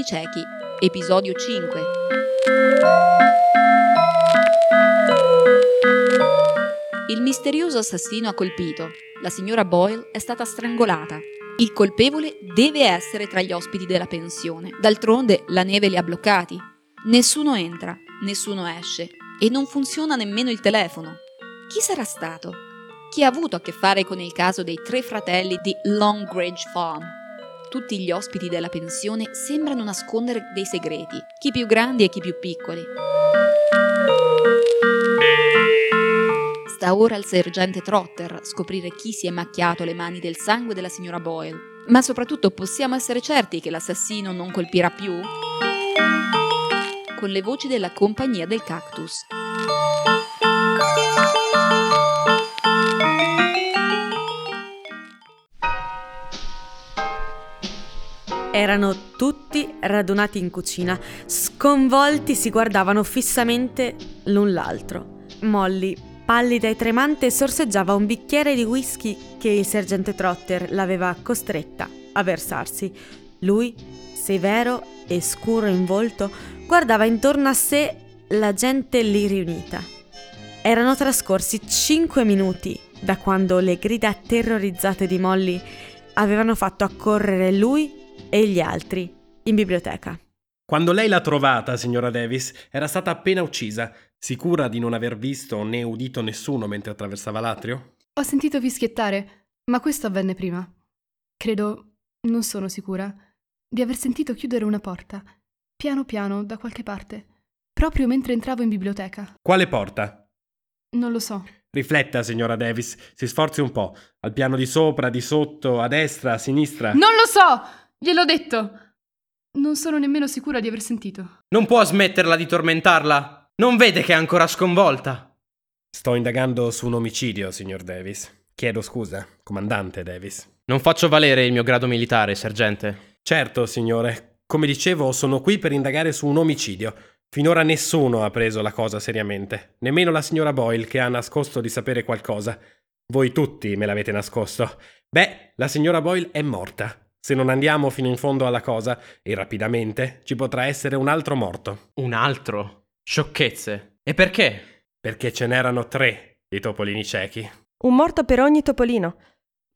Topolini ciechi, episodio 5. Il misterioso assassino ha colpito. La signora Boyle è stata strangolata. Il colpevole deve essere tra gli ospiti della pensione. D'altronde la neve li ha bloccati. Nessuno entra, nessuno esce e non funziona nemmeno il telefono. Chi sarà stato? Chi ha avuto a che fare con il caso dei tre fratelli di Longridge Farm? Tutti gli ospiti della pensione sembrano nascondere dei segreti, chi più grandi e chi più piccoli. Sta ora al sergente Trotter scoprire chi si è macchiato le mani del sangue della signora Boyle. Ma soprattutto possiamo essere certi che l'assassino non colpirà più? Con le voci della compagnia del cactus. Erano tutti radunati in cucina, sconvolti si guardavano fissamente l'un l'altro. Molly, pallida e tremante, sorseggiava un bicchiere di whisky che il sergente Trotter l'aveva costretta a versarsi. Lui, severo e scuro in volto, guardava intorno a sé la gente lì riunita. Erano trascorsi cinque minuti da quando le grida terrorizzate di Molly avevano fatto accorrere lui e gli altri in biblioteca. Quando lei l'ha trovata, signora Davis, era stata appena uccisa, sicura di non aver visto né udito nessuno mentre attraversava l'atrio? Ho sentito fischiettare, ma questo avvenne prima. Credo, non sono sicura, di aver sentito chiudere una porta, piano piano, da qualche parte, proprio mentre entravo in biblioteca. Quale porta? Non lo so. Rifletta, signora Davis, si sforzi un po'. Al piano di sopra, di sotto, a destra, a sinistra. Non lo so! Gliel'ho detto! Non sono nemmeno sicura di aver sentito. Non può smetterla di tormentarla? Non vede che è ancora sconvolta? Sto indagando su un omicidio, signor Davis. Chiedo scusa, comandante Davis. Non faccio valere il mio grado militare, sergente. Certo, signore. Come dicevo, sono qui per indagare su un omicidio. Finora nessuno ha preso la cosa seriamente. Nemmeno la signora Boyle, che ha nascosto di sapere qualcosa. Voi tutti me l'avete nascosto. Beh, la signora Boyle è morta. Se non andiamo fino in fondo alla cosa, e rapidamente, ci potrà essere un altro morto. Un altro? Sciocchezze. E perché? Perché ce n'erano tre di topolini ciechi. Un morto per ogni topolino.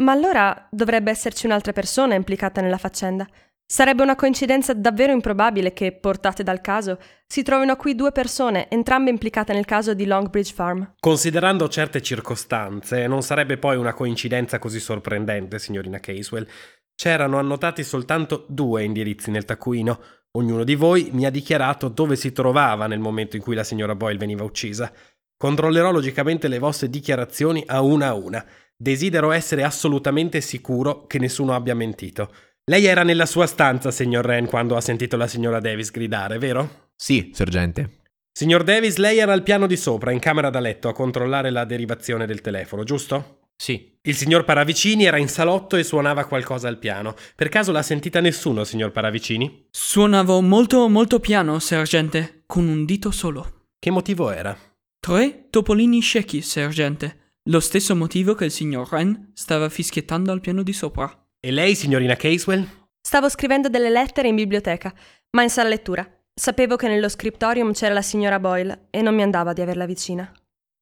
Ma allora dovrebbe esserci un'altra persona implicata nella faccenda. Sarebbe una coincidenza davvero improbabile che, portate dal caso, si trovino qui due persone, entrambe implicate nel caso di Longbridge Farm. Considerando certe circostanze, non sarebbe poi una coincidenza così sorprendente, signorina Caswell. C'erano annotati soltanto due indirizzi nel taccuino. Ognuno di voi mi ha dichiarato dove si trovava nel momento in cui la signora Boyle veniva uccisa. Controllerò logicamente le vostre dichiarazioni a una a una. Desidero essere assolutamente sicuro che nessuno abbia mentito. Lei era nella sua stanza, signor Wren, quando ha sentito la signora Davis gridare, vero? Sì, sergente. Signor Davis, lei era al piano di sopra, in camera da letto, a controllare la derivazione del telefono, giusto? Sì. Il signor Paravicini era in salotto e suonava qualcosa al piano. Per caso l'ha sentita nessuno, signor Paravicini? Suonavo molto molto piano, sergente, con un dito solo. Che motivo era? Tre topolini ciechi, sergente. Lo stesso motivo che il signor Wren stava fischiettando al piano di sopra. E lei, signorina Caswell? Stavo scrivendo delle lettere in biblioteca, ma in sala lettura. Sapevo che nello scriptorium c'era la signora Boyle e non mi andava di averla vicina.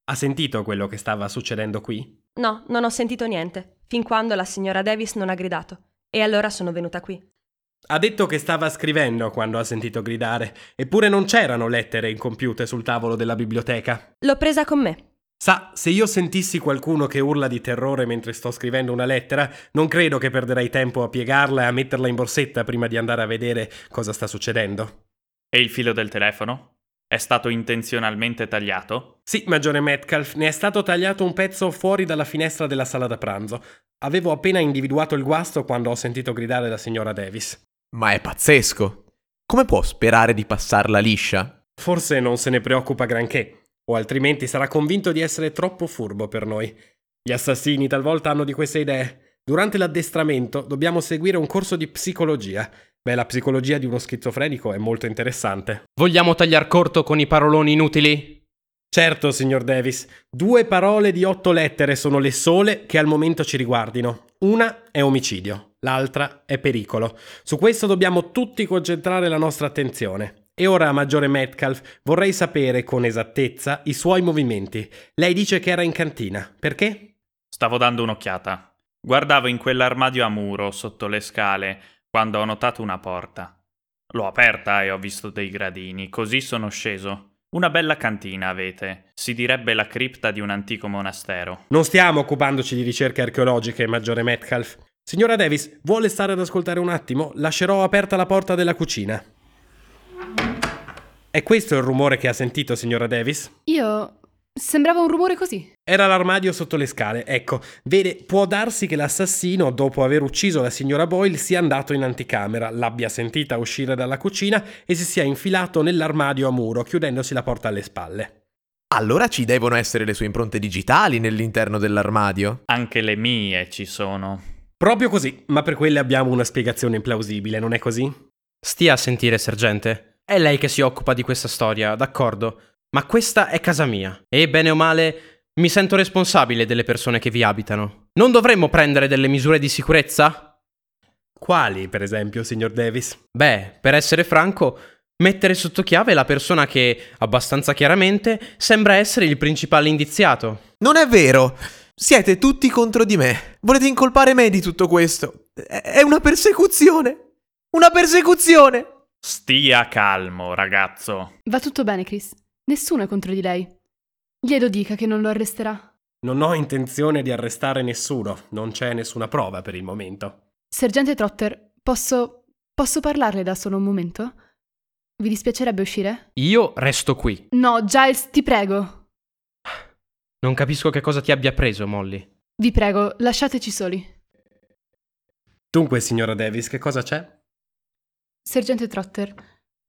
Ha sentito quello che stava succedendo qui? No, non ho sentito niente, fin quando la signora Davis non ha gridato. E allora sono venuta qui. Ha detto che stava scrivendo quando ha sentito gridare, eppure non c'erano lettere incompiute sul tavolo della biblioteca. L'ho presa con me. Sa, se io sentissi qualcuno che urla di terrore mentre sto scrivendo una lettera, non credo che perderei tempo a piegarla e a metterla in borsetta prima di andare a vedere cosa sta succedendo. E il filo del telefono? È stato intenzionalmente tagliato? Sì, maggiore Metcalf, ne è stato tagliato un pezzo fuori dalla finestra della sala da pranzo. Avevo appena individuato il guasto quando ho sentito gridare la signora Davis. Ma è pazzesco! Come può sperare di passarla liscia? Forse non se ne preoccupa granché, o altrimenti sarà convinto di essere troppo furbo per noi. Gli assassini talvolta hanno di queste idee. Durante l'addestramento dobbiamo seguire un corso di psicologia. Beh, la psicologia di uno schizofrenico è molto interessante. Vogliamo tagliar corto con i paroloni inutili? Certo, signor Davis. Due parole di otto lettere sono le sole che al momento ci riguardino. Una è omicidio. l'altra è pericolo. Su questo dobbiamo tutti concentrare la nostra attenzione. E ora, Maggiore Metcalf, vorrei sapere con esattezza i suoi movimenti. Lei dice che era in cantina. Perché? Stavo dando un'occhiata. Guardavo in quell'armadio a muro, sotto le scale, quando ho notato una porta. L'ho aperta e ho visto dei gradini, così sono sceso. Una bella cantina avete, si direbbe la cripta di un antico monastero. Non stiamo occupandoci di ricerche archeologiche, Maggiore Metcalf. Signora Davis, vuole stare ad ascoltare un attimo? Lascerò aperta la porta della cucina. È questo il rumore che ha sentito, signora Davis? Io... sembrava un rumore così. Era l'armadio sotto le scale. Ecco, vede, può darsi che l'assassino, dopo aver ucciso la signora Boyle, sia andato in anticamera, l'abbia sentita uscire dalla cucina e si sia infilato nell'armadio a muro, chiudendosi la porta alle spalle. Allora ci devono essere le sue impronte digitali nell'interno dell'armadio? Anche le mie ci sono. Proprio così, ma per quelle abbiamo una spiegazione plausibile, non è così? Stia a sentire, sergente. È lei che si occupa di questa storia, d'accordo. Ma questa è casa mia. E bene o male, mi sento responsabile delle persone che vi abitano. Non dovremmo prendere delle misure di sicurezza? Quali, per esempio, signor Davis? Beh, per essere franco, mettere sotto chiave la persona che, abbastanza chiaramente, sembra essere il principale indiziato. Non è vero! Siete tutti contro di me. Volete incolpare me di tutto questo. È una persecuzione. Una persecuzione. Stia calmo, ragazzo. Va tutto bene, Chris. Nessuno è contro di lei. Glielo dica che non lo arresterà. Non ho intenzione di arrestare nessuno, non c'è nessuna prova per il momento. Sergente Trotter, posso. posso parlarle da solo un momento? Vi dispiacerebbe uscire? Io resto qui. No, Giles, ti prego. Non capisco che cosa ti abbia preso, Molly. Vi prego, lasciateci soli. Dunque, signora Davis, che cosa c'è? Sergente Trotter,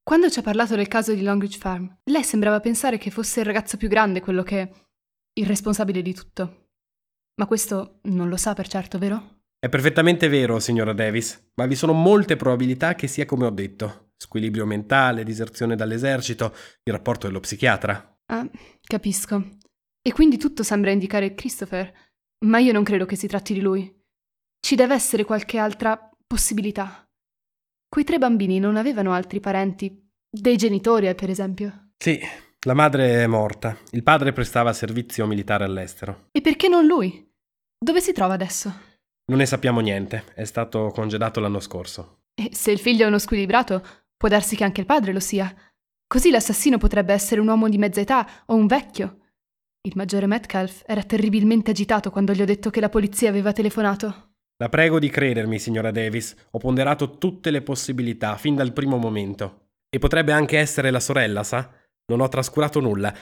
quando ci ha parlato del caso di Longridge Farm, lei sembrava pensare che fosse il ragazzo più grande quello che... il responsabile di tutto. Ma questo non lo sa per certo, vero? È perfettamente vero, signora Davis, ma vi sono molte probabilità che sia come ho detto. Squilibrio mentale, diserzione dall'esercito, il rapporto dello psichiatra. Ah, capisco. E quindi tutto sembra indicare Christopher, ma io non credo che si tratti di lui. Ci deve essere qualche altra possibilità. Quei tre bambini non avevano altri parenti, dei genitori, per esempio. Sì, la madre è morta. Il padre prestava servizio militare all'estero. E perché non lui? Dove si trova adesso? Non ne sappiamo niente, è stato congedato l'anno scorso. E se il figlio è uno squilibrato, può darsi che anche il padre lo sia. Così l'assassino potrebbe essere un uomo di mezza età o un vecchio. Il maggiore Metcalf era terribilmente agitato quando gli ho detto che la polizia aveva telefonato. La prego di credermi, signora Davis. Ho ponderato tutte le possibilità, fin dal primo momento. E potrebbe anche essere la sorella, sa? Non ho trascurato nulla.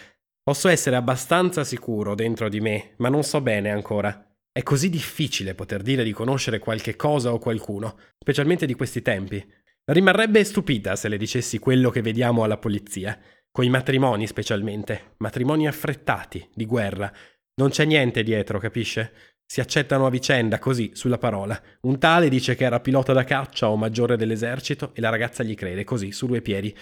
Posso essere abbastanza sicuro dentro di me, ma non so bene ancora. È così difficile poter dire di conoscere qualche cosa o qualcuno, specialmente di questi tempi. Rimarrebbe stupita se le dicessi quello che vediamo alla polizia, coi matrimoni specialmente, matrimoni affrettati, di guerra. Non c'è niente dietro, capisce? Si accettano a vicenda così, sulla parola. Un tale dice che era pilota da caccia o maggiore dell'esercito e la ragazza gli crede così, su due piedi.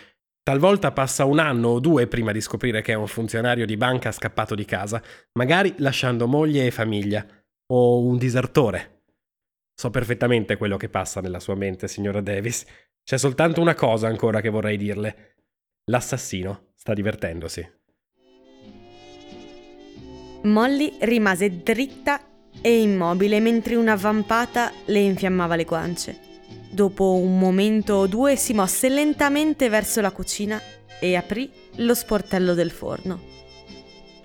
Talvolta passa un anno o due prima di scoprire che è un funzionario di banca scappato di casa, magari lasciando moglie e famiglia, o un disertore. So perfettamente quello che passa nella sua mente, signora Davis. C'è soltanto una cosa ancora che vorrei dirle. L'assassino sta divertendosi. Molly rimase dritta e immobile mentre una vampata le infiammava le guance. Dopo un momento o due si mosse lentamente verso la cucina e aprì lo sportello del forno.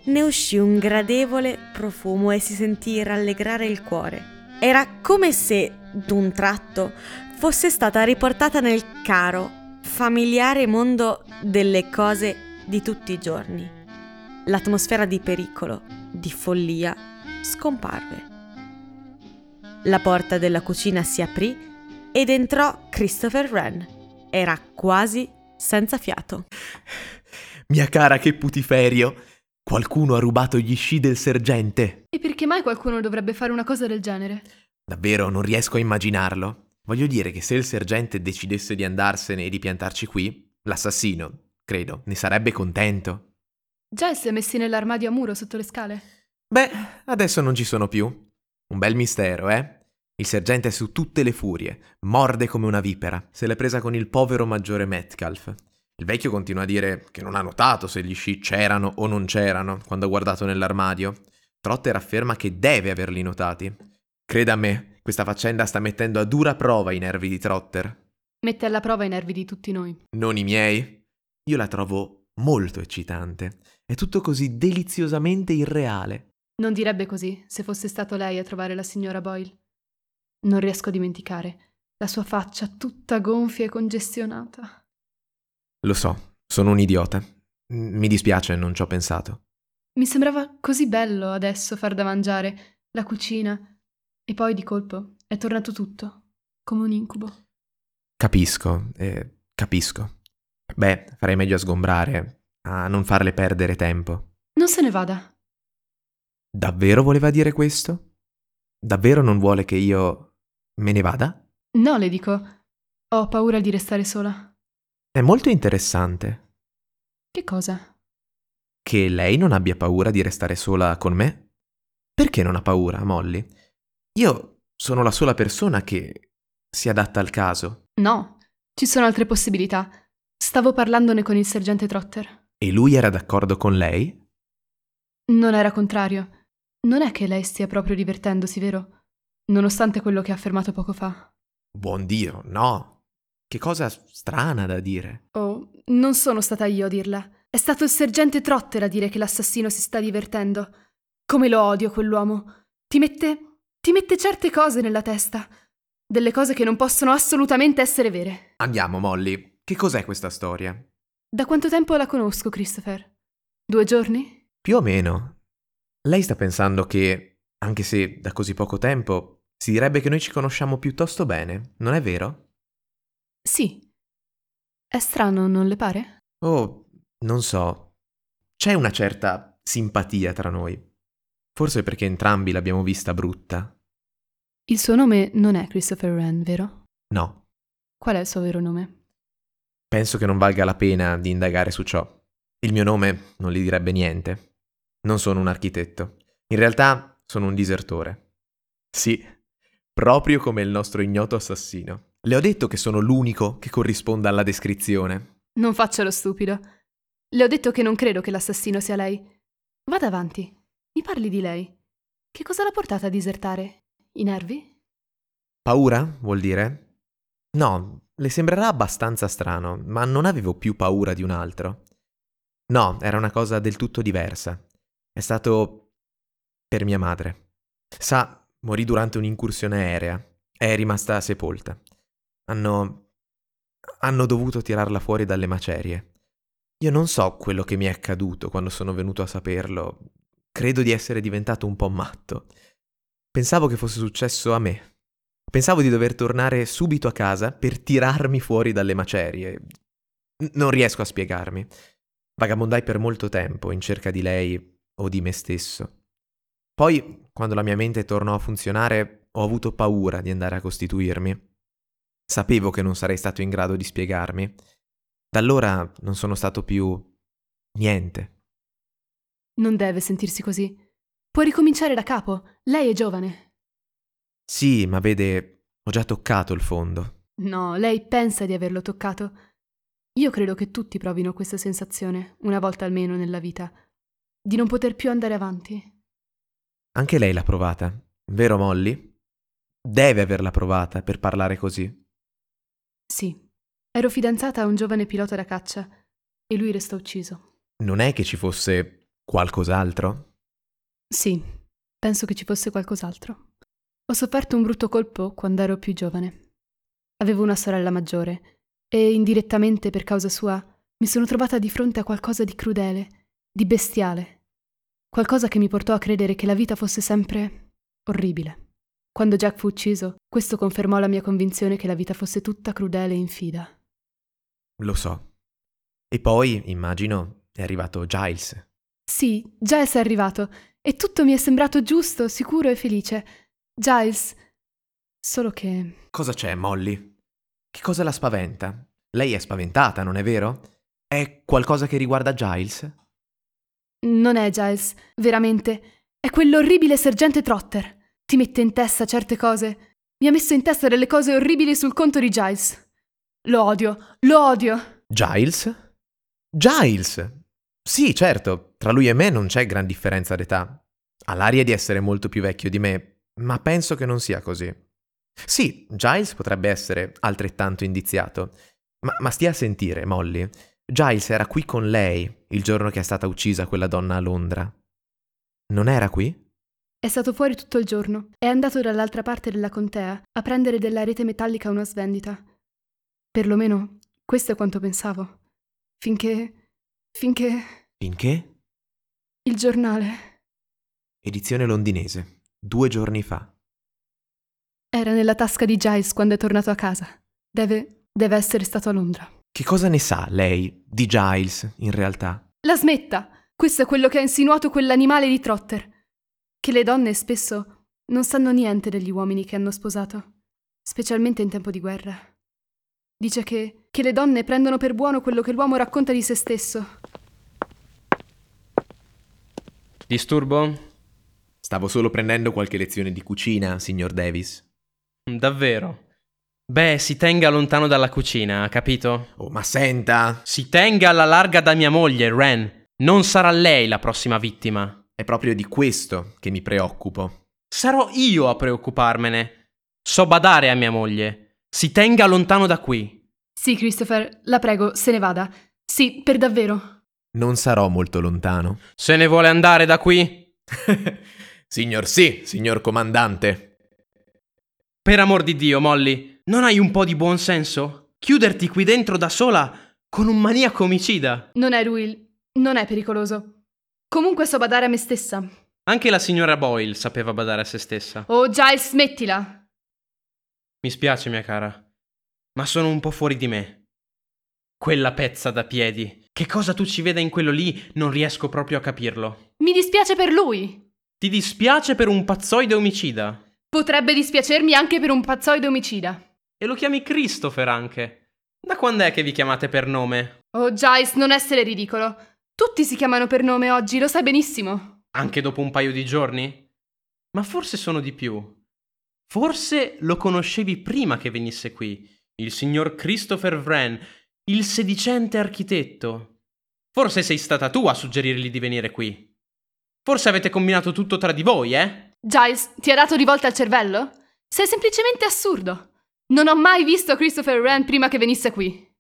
Ne uscì un gradevole profumo e si sentì rallegrare il cuore. Era come se, d'un tratto, fosse stata riportata nel caro, familiare mondo delle cose di tutti i giorni. L'atmosfera di pericolo, di follia, scomparve. La porta della cucina si aprì ed entrò Christopher Wren. Era quasi senza fiato. Mia cara, che putiferio! Qualcuno ha rubato gli sci del sergente. E perché mai qualcuno dovrebbe fare una cosa del genere? Davvero non riesco a immaginarlo. Voglio dire che se il sergente decidesse di andarsene e di piantarci qui, l'assassino, credo, ne sarebbe contento. Già si è messi nell'armadio a muro sotto le scale? Beh, adesso non ci sono più. Un bel mistero, eh? Il sergente è su tutte le furie, morde come una vipera. Se l'è presa con il povero maggiore Metcalf. Il vecchio continua a dire che non ha notato se gli sci c'erano o non c'erano quando ha guardato nell'armadio. Trotter afferma che deve averli notati. Creda a me, questa faccenda sta mettendo a dura prova i nervi di Trotter. Mette alla prova i nervi di tutti noi. Non i miei? Io la trovo molto eccitante. È tutto così deliziosamente irreale. Non direbbe così se fosse stato lei a trovare la signora Boyle. Non riesco a dimenticare la sua faccia tutta gonfia e congestionata. Lo so, sono un idiota. Mi dispiace, non ci ho pensato. Mi sembrava così bello adesso far da mangiare, la cucina, e poi di colpo è tornato tutto, come un incubo. Capisco, eh, capisco. Beh, farei meglio a sgombrare, a non farle perdere tempo. Non se ne vada. Davvero voleva dire questo? Davvero non vuole che io me ne vada? No, le dico. Ho paura di restare sola. È molto interessante. Che cosa? Che lei non abbia paura di restare sola con me? Perché non ha paura, Molly? Io sono la sola persona che si adatta al caso. No, ci sono altre possibilità. Stavo parlandone con il sergente Trotter. E lui era d'accordo con lei? Non era contrario. Non è che lei stia proprio divertendosi, vero? Nonostante quello che ha affermato poco fa. Buon Dio, no. Che cosa strana da dire. Oh, non sono stata io a dirla. È stato il sergente Trotter a dire che l'assassino si sta divertendo. Come lo odio quell'uomo. Ti mette. ti mette certe cose nella testa. Delle cose che non possono assolutamente essere vere. Andiamo, Molly. Che cos'è questa storia? Da quanto tempo la conosco, Christopher? Due giorni? Più o meno. Lei sta pensando che, anche se da così poco tempo, si direbbe che noi ci conosciamo piuttosto bene, non è vero? Sì. È strano, non le pare? Oh, non so. C'è una certa simpatia tra noi. Forse perché entrambi l'abbiamo vista brutta. Il suo nome non è Christopher Wren, vero? No. Qual è il suo vero nome? Penso che non valga la pena di indagare su ciò. Il mio nome non gli direbbe niente. Non sono un architetto. In realtà sono un disertore. Sì, proprio come il nostro ignoto assassino. Le ho detto che sono l'unico che corrisponda alla descrizione. Non faccia lo stupido. Le ho detto che non credo che l'assassino sia lei. Vada avanti. Mi parli di lei. Che cosa l'ha portata a disertare? I nervi? Paura, vuol dire? No, le sembrerà abbastanza strano, ma non avevo più paura di un altro. No, era una cosa del tutto diversa. È stato per mia madre. Sa, morì durante un'incursione aerea. È rimasta sepolta. Hanno... hanno dovuto tirarla fuori dalle macerie. Io non so quello che mi è accaduto quando sono venuto a saperlo. Credo di essere diventato un po' matto. Pensavo che fosse successo a me. Pensavo di dover tornare subito a casa per tirarmi fuori dalle macerie. non riesco a spiegarmi. Vagabondai per molto tempo in cerca di lei o di me stesso. Poi, quando la mia mente tornò a funzionare, ho avuto paura di andare a costituirmi. Sapevo che non sarei stato in grado di spiegarmi. Da allora non sono stato più niente. Non deve sentirsi così. Può ricominciare da capo. Lei è giovane. Sì, ma vede, ho già toccato il fondo. No, lei pensa di averlo toccato. Io credo che tutti provino questa sensazione, una volta almeno nella vita di non poter più andare avanti. Anche lei l'ha provata, vero Molly? Deve averla provata per parlare così. Sì, ero fidanzata a un giovane pilota da caccia e lui restò ucciso. Non è che ci fosse qualcos'altro? Sì, penso che ci fosse qualcos'altro. Ho sofferto un brutto colpo quando ero più giovane. Avevo una sorella maggiore e indirettamente per causa sua mi sono trovata di fronte a qualcosa di crudele di bestiale, qualcosa che mi portò a credere che la vita fosse sempre orribile. Quando Jack fu ucciso, questo confermò la mia convinzione che la vita fosse tutta crudele e infida. Lo so. E poi, immagino, è arrivato Giles. Sì, Giles è arrivato e tutto mi è sembrato giusto, sicuro e felice. Giles. Solo che. Cosa c'è, Molly? Che cosa la spaventa? Lei è spaventata, non è vero? È qualcosa che riguarda Giles? Non è Giles, veramente. È quell'orribile sergente Trotter. Ti mette in testa certe cose. Mi ha messo in testa delle cose orribili sul conto di Giles. Lo odio, lo odio. Giles? Giles! Sì, certo, tra lui e me non c'è gran differenza d'età. Ha l'aria di essere molto più vecchio di me, ma penso che non sia così. Sì, Giles potrebbe essere altrettanto indiziato, ma, ma stia a sentire, Molly. Giles era qui con lei il giorno che è stata uccisa quella donna a Londra. Non era qui? È stato fuori tutto il giorno. È andato dall'altra parte della contea a prendere della rete metallica una svendita. Perlomeno, questo è quanto pensavo. Finché. finché. Finché? Il giornale. Edizione londinese, due giorni fa. Era nella tasca di Giles quando è tornato a casa. Deve. deve essere stato a Londra. Che cosa ne sa lei di Giles, in realtà? La smetta! Questo è quello che ha insinuato quell'animale di Trotter. Che le donne spesso non sanno niente degli uomini che hanno sposato, specialmente in tempo di guerra. Dice che, che le donne prendono per buono quello che l'uomo racconta di se stesso. Disturbo? Stavo solo prendendo qualche lezione di cucina, signor Davis. Davvero? Beh, si tenga lontano dalla cucina, capito? Oh, ma senta! Si tenga alla larga da mia moglie, Ren. Non sarà lei la prossima vittima. È proprio di questo che mi preoccupo. Sarò io a preoccuparmene. So badare a mia moglie. Si tenga lontano da qui. Sì, Christopher, la prego, se ne vada. Sì, per davvero. Non sarò molto lontano. Se ne vuole andare da qui? signor sì, signor comandante. Per amor di Dio, Molly, non hai un po' di buon senso? Chiuderti qui dentro da sola con un maniaco omicida. Non è Will, non è pericoloso. Comunque so badare a me stessa. Anche la signora Boyle sapeva badare a se stessa. Oh, Giles, smettila! Mi spiace, mia cara, ma sono un po' fuori di me. Quella pezza da piedi. Che cosa tu ci veda in quello lì non riesco proprio a capirlo. Mi dispiace per lui. Ti dispiace per un pazzoide omicida? Potrebbe dispiacermi anche per un pazzoide omicida. E lo chiami Christopher anche. Da quando è che vi chiamate per nome? Oh, Giles, non essere ridicolo. Tutti si chiamano per nome oggi, lo sai benissimo. Anche dopo un paio di giorni? Ma forse sono di più. Forse lo conoscevi prima che venisse qui, il signor Christopher Wren, il sedicente architetto. Forse sei stata tu a suggerirgli di venire qui. Forse avete combinato tutto tra di voi, eh? Giles, ti ha dato rivolta al cervello? Sei semplicemente assurdo. Non ho mai visto Christopher Wren prima che venisse qui.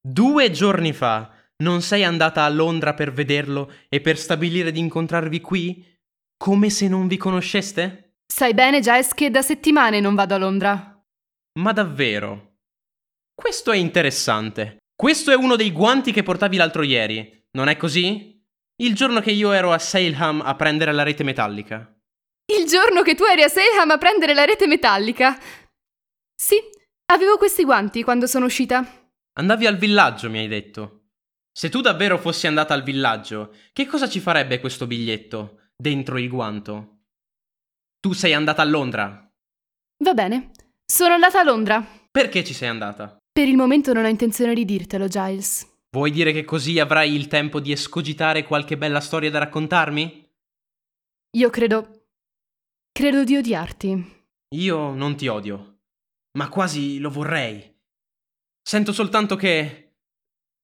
Due giorni fa non sei andata a Londra per vederlo e per stabilire di incontrarvi qui? Come se non vi conosceste? Sai bene, Giles, che da settimane non vado a Londra. Ma davvero? Questo è interessante. Questo è uno dei guanti che portavi l'altro ieri, non è così? Il giorno che io ero a Saleham a prendere la rete metallica. Il giorno che tu eri a Saleham a prendere la rete metallica. Sì, avevo questi guanti quando sono uscita. Andavi al villaggio, mi hai detto. Se tu davvero fossi andata al villaggio, che cosa ci farebbe questo biglietto dentro il guanto? Tu sei andata a Londra. Va bene, sono andata a Londra. Perché ci sei andata? Per il momento non ho intenzione di dirtelo, Giles. Vuoi dire che così avrai il tempo di escogitare qualche bella storia da raccontarmi? Io credo Credo di odiarti. Io non ti odio, ma quasi lo vorrei. Sento soltanto che...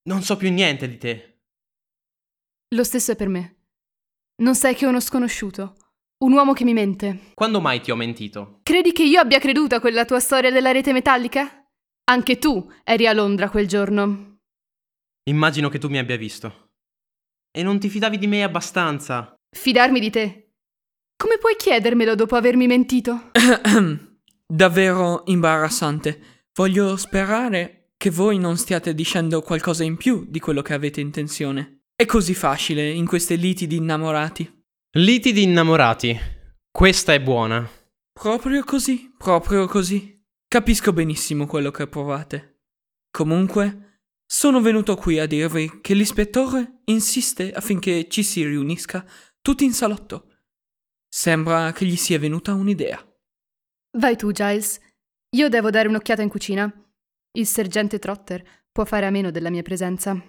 non so più niente di te. Lo stesso è per me. Non sai che è uno sconosciuto, un uomo che mi mente. Quando mai ti ho mentito? Credi che io abbia creduto a quella tua storia della rete metallica? Anche tu eri a Londra quel giorno. Immagino che tu mi abbia visto. E non ti fidavi di me abbastanza. Fidarmi di te? Come puoi chiedermelo dopo avermi mentito? Davvero imbarazzante. Voglio sperare che voi non stiate dicendo qualcosa in più di quello che avete intenzione. È così facile in queste liti di innamorati. Liti di innamorati. Questa è buona. Proprio così, proprio così. Capisco benissimo quello che provate. Comunque, sono venuto qui a dirvi che l'ispettore insiste affinché ci si riunisca tutti in salotto Sembra che gli sia venuta un'idea. Vai tu, Giles. Io devo dare un'occhiata in cucina. Il sergente Trotter può fare a meno della mia presenza.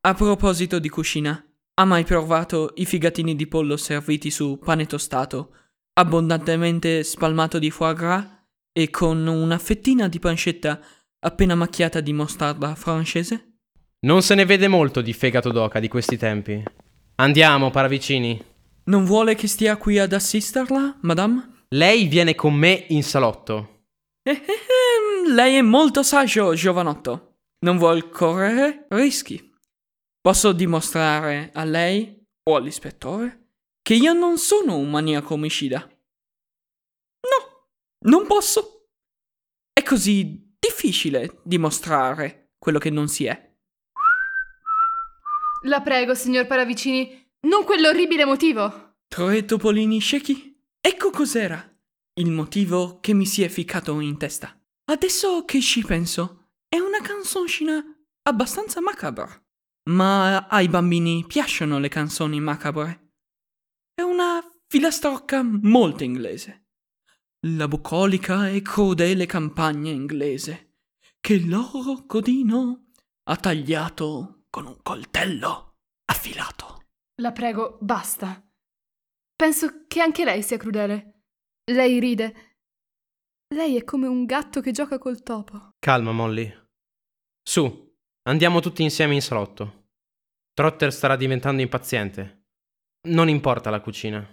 A proposito di cucina, ha mai provato i figatini di pollo serviti su pane tostato, abbondantemente spalmato di foie gras e con una fettina di pancetta appena macchiata di mostarda francese? Non se ne vede molto di fegato d'oca di questi tempi. Andiamo, paravicini. Non vuole che stia qui ad assisterla, madame? Lei viene con me in salotto. Eh, eh, eh, lei è molto saggio, giovanotto. Non vuol correre rischi. Posso dimostrare a lei o all'ispettore che io non sono un maniaco omicida. No, non posso. È così difficile dimostrare quello che non si è. La prego, signor Paravicini, non quell'orribile motivo. Tre topolini ciechi? Ecco cos'era il motivo che mi si è ficcato in testa. Adesso che ci penso, è una canzoncina abbastanza macabra. Ma ai bambini piacciono le canzoni macabre. È una filastrocca molto inglese. La bucolica e crudele campagna inglese che loro codino ha tagliato con un coltello affilato. La prego, basta. Penso che anche lei sia crudele. Lei ride. Lei è come un gatto che gioca col topo. Calma, Molly. Su, andiamo tutti insieme in salotto. Trotter starà diventando impaziente. Non importa la cucina.